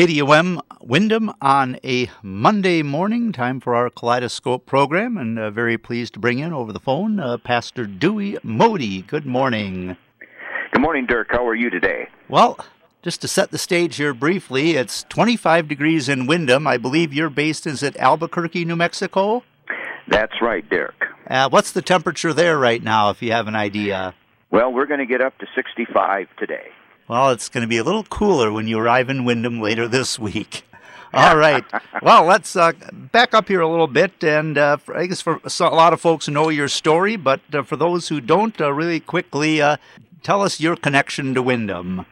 KDOM Windom on a Monday morning. Time for our Kaleidoscope program, and uh, very pleased to bring in over the phone uh, Pastor Dewey Modi. Good morning. Good morning, Dirk. How are you today? Well, just to set the stage here briefly, it's 25 degrees in Windom. I believe your base is at Albuquerque, New Mexico. That's right, Dirk. Uh, what's the temperature there right now, if you have an idea? Well, we're going to get up to 65 today. Well, it's going to be a little cooler when you arrive in Windom later this week. All right. well, let's uh, back up here a little bit, and uh, for, I guess for a lot of folks know your story, but uh, for those who don't, uh, really quickly, uh, tell us your connection to Windom.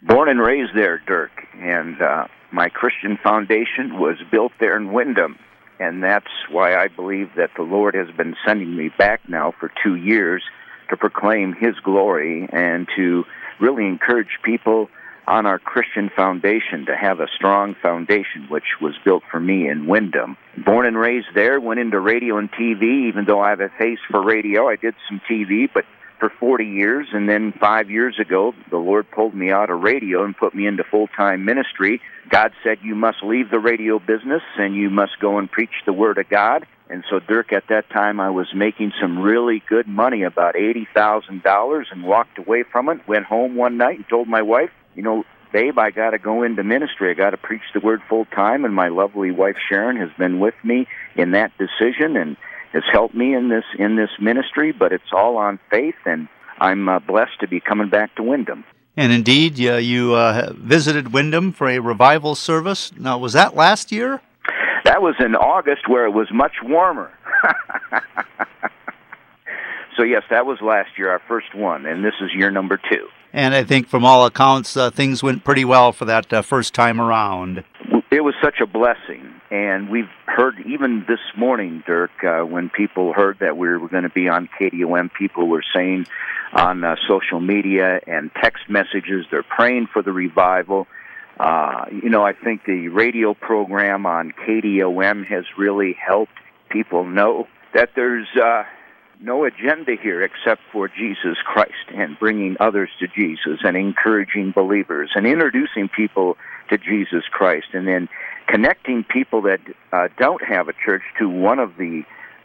Born and raised there, Dirk, and uh, my Christian foundation was built there in Windom, and that's why I believe that the Lord has been sending me back now for two years to proclaim His glory and to really encourage people on our Christian foundation to have a strong foundation, which was built for me in Windom. Born and raised there, went into radio and TV, even though I have a face for radio. I did some TV, but for 40 years, and then five years ago, the Lord pulled me out of radio and put me into full time ministry. God said, You must leave the radio business and you must go and preach the Word of God. And so, Dirk, at that time, I was making some really good money, about $80,000, and walked away from it. Went home one night and told my wife, You know, babe, I got to go into ministry. I got to preach the Word full time. And my lovely wife, Sharon, has been with me in that decision. And has helped me in this in this ministry, but it's all on faith, and I'm uh, blessed to be coming back to Windom. And indeed, uh, you uh, visited Windom for a revival service. Now, was that last year? That was in August, where it was much warmer. so yes, that was last year, our first one, and this is year number two. And I think, from all accounts, uh, things went pretty well for that uh, first time around. It was such a blessing, and we've heard even this morning, Dirk, uh, when people heard that we were going to be on KDOM, people were saying on uh, social media and text messages they're praying for the revival. Uh, you know, I think the radio program on KDOM has really helped people know that there's uh, no agenda here except for Jesus Christ and bringing others to Jesus and encouraging believers and introducing people to Jesus Christ and then connecting people that uh, don't have a church to one of the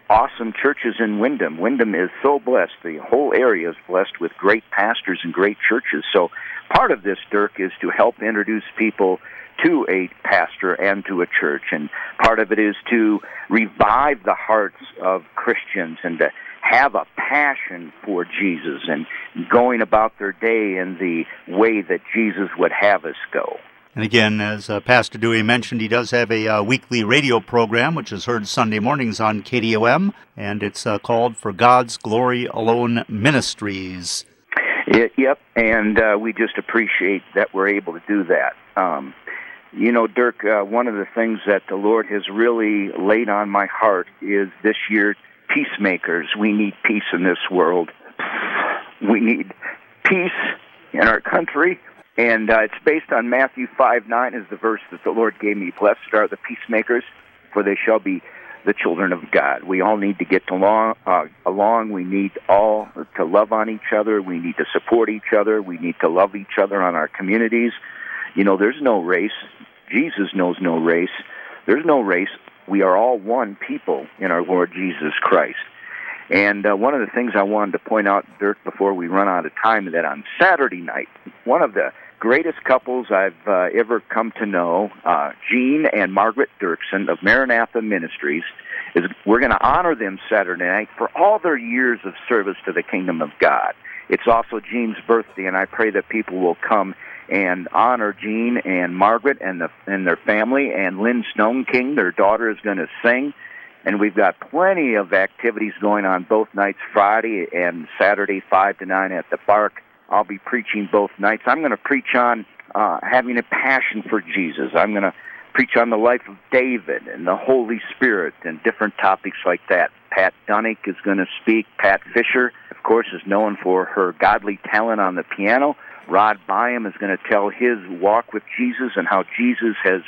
awesome churches in Windom. Windom is so blessed. The whole area is blessed with great pastors and great churches. So part of this, Dirk, is to help introduce people to a pastor and to a church. And part of it is to revive the hearts of Christians and to have a passion for Jesus and going about their day in the way that Jesus would have us go. And again, as uh, Pastor Dewey mentioned, he does have a uh, weekly radio program, which is heard Sunday mornings on KDOM, and it's uh, called For God's Glory Alone Ministries. It, yep, and uh, we just appreciate that we're able to do that. Um, you know, Dirk, uh, one of the things that the Lord has really laid on my heart is this year peacemakers. We need peace in this world. We need peace in our country. And uh, it's based on Matthew 5 9 is the verse that the Lord gave me. Blessed are the peacemakers, for they shall be the children of God. We all need to get along. Uh, along. We need all to love on each other. We need to support each other. We need to love each other on our communities. You know, there's no race. Jesus knows no race. There's no race we are all one people in our Lord Jesus Christ. And uh, one of the things I wanted to point out, Dirk, before we run out of time, that on Saturday night, one of the greatest couples I've uh, ever come to know, uh, Gene and Margaret Dirksen of Maranatha Ministries, is we're going to honor them Saturday night for all their years of service to the kingdom of God. It's also Gene's birthday, and I pray that people will come and honor Gene and Margaret and the and their family and Lynn Stone King. Their daughter is going to sing, and we've got plenty of activities going on both nights, Friday and Saturday, five to nine at the park. I'll be preaching both nights. I'm going to preach on uh, having a passion for Jesus. I'm going to preach on the life of David and the Holy Spirit and different topics like that. Pat Dunnick is going to speak. Pat Fisher, of course, is known for her godly talent on the piano. Rod Byam is going to tell his walk with Jesus and how Jesus has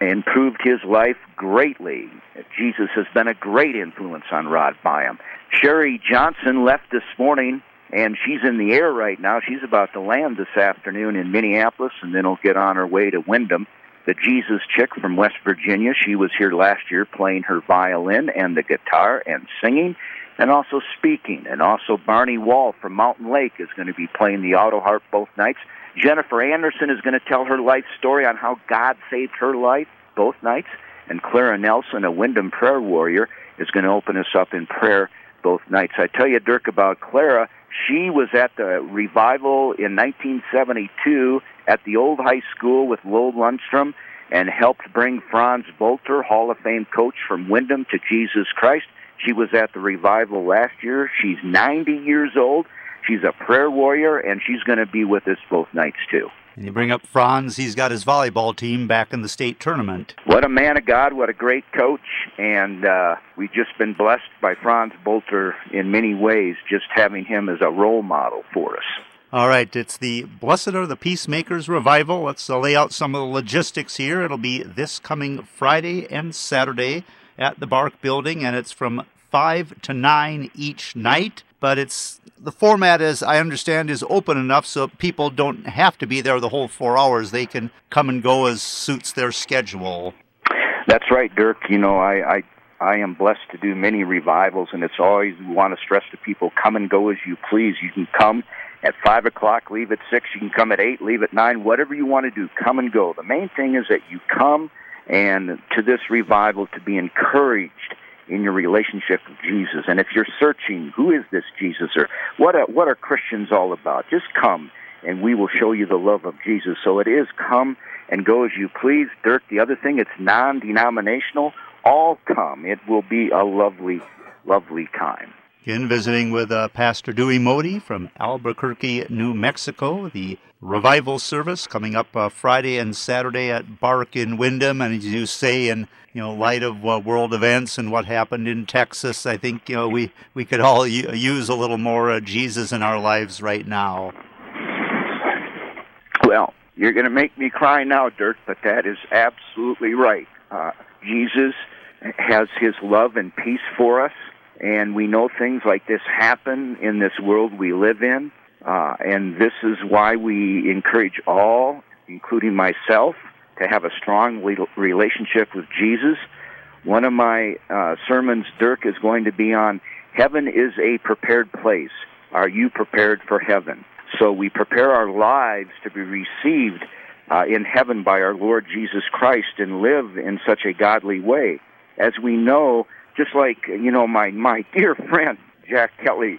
improved his life greatly. Jesus has been a great influence on Rod Byam. Sherry Johnson left this morning and she's in the air right now. She's about to land this afternoon in Minneapolis and then will get on her way to Windom. the Jesus chick from West Virginia. She was here last year playing her violin and the guitar and singing and also speaking. And also Barney Wall from Mountain Lake is going to be playing the auto harp both nights. Jennifer Anderson is going to tell her life story on how God saved her life both nights. And Clara Nelson, a Windom prayer warrior, is going to open us up in prayer both nights. I tell you, Dirk, about Clara. She was at the revival in 1972 at the old high school with Lowell Lundstrom and helped bring Franz Bolter, Hall of Fame coach from Windom, to Jesus Christ. She was at the revival last year. She's 90 years old. She's a prayer warrior, and she's going to be with us both nights, too. And you bring up Franz, he's got his volleyball team back in the state tournament. What a man of God, what a great coach. And uh, we've just been blessed by Franz Bolter in many ways, just having him as a role model for us. All right, it's the Blessed Are the Peacemakers revival. Let's uh, lay out some of the logistics here. It'll be this coming Friday and Saturday at the Bark Building, and it's from 5 to 9 each night. But it's the format, as I understand, is open enough so people don't have to be there the whole four hours. They can come and go as suits their schedule. That's right, Dirk. You know, I, I I am blessed to do many revivals, and it's always we want to stress to people: come and go as you please. You can come at five o'clock, leave at six. You can come at eight, leave at nine. Whatever you want to do, come and go. The main thing is that you come and to this revival to be encouraged in your relationship with Jesus. And if you're searching, who is this Jesus or what are, what are Christians all about? Just come and we will show you the love of Jesus. So it is come and go as you please. Dirk, the other thing, it's non-denominational. All come. It will be a lovely, lovely time. Again, visiting with uh, Pastor Dewey Modi from Albuquerque, New Mexico. The revival service coming up uh, Friday and Saturday at Bark in Windom. And as you say, in you know light of uh, world events and what happened in Texas, I think you know we we could all use a little more uh, Jesus in our lives right now. Well, you're going to make me cry now, Dirk, but that is absolutely right. Uh, Jesus has His love and peace for us and we know things like this happen in this world we live in. Uh, and this is why we encourage all, including myself, to have a strong relationship with Jesus. One of my uh, sermons, Dirk, is going to be on Heaven is a prepared place. Are you prepared for heaven? So we prepare our lives to be received uh, in heaven by our Lord Jesus Christ and live in such a godly way. As we know, just like you know my my dear friend Jack Kelly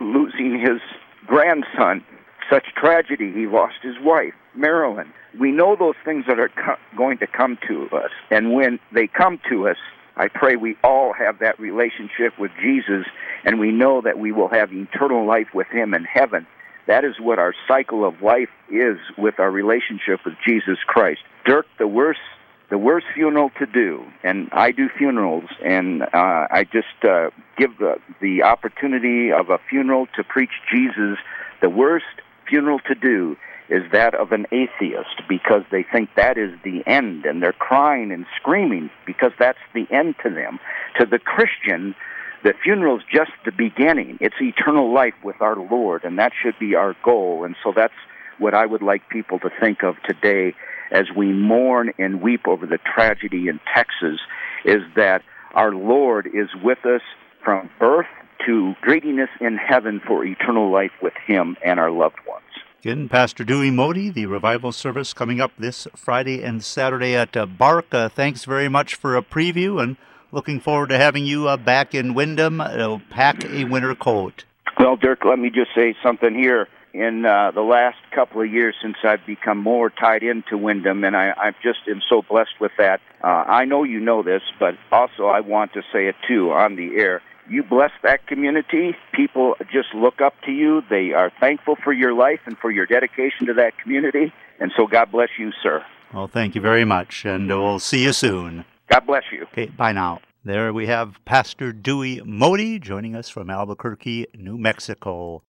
losing his grandson. Such tragedy. He lost his wife, Marilyn. We know those things that are co- going to come to us, and when they come to us, I pray we all have that relationship with Jesus, and we know that we will have eternal life with Him in heaven. That is what our cycle of life is with our relationship with Jesus Christ. Dirk, the worst the worst funeral to do, and I do funerals, and uh, I just uh, give the, the opportunity of a funeral to preach Jesus. The worst funeral to do is that of an atheist because they think that is the end, and they're crying and screaming because that's the end to them. To the Christian, the funeral is just the beginning. It's eternal life with our Lord, and that should be our goal. And so that's what I would like people to think of today as we mourn and weep over the tragedy in Texas is that our Lord is with us from birth to greeting us in heaven for eternal life with Him and our loved ones. Again, Pastor Dewey Modi, the revival service coming up this Friday and Saturday at uh, Bark. Uh, thanks very much for a preview and looking forward to having you uh, back in Windom. Uh, pack a winter coat. Well, Dirk, let me just say something here in uh, the last couple of years since I've become more tied into Windom, and I, I just am so blessed with that. Uh, I know you know this, but also I want to say it too on the air. You bless that community. People just look up to you. They are thankful for your life and for your dedication to that community. And so God bless you, sir. Well, thank you very much, and we'll see you soon. God bless you. Okay, bye now. There we have Pastor Dewey Modi joining us from Albuquerque, New Mexico.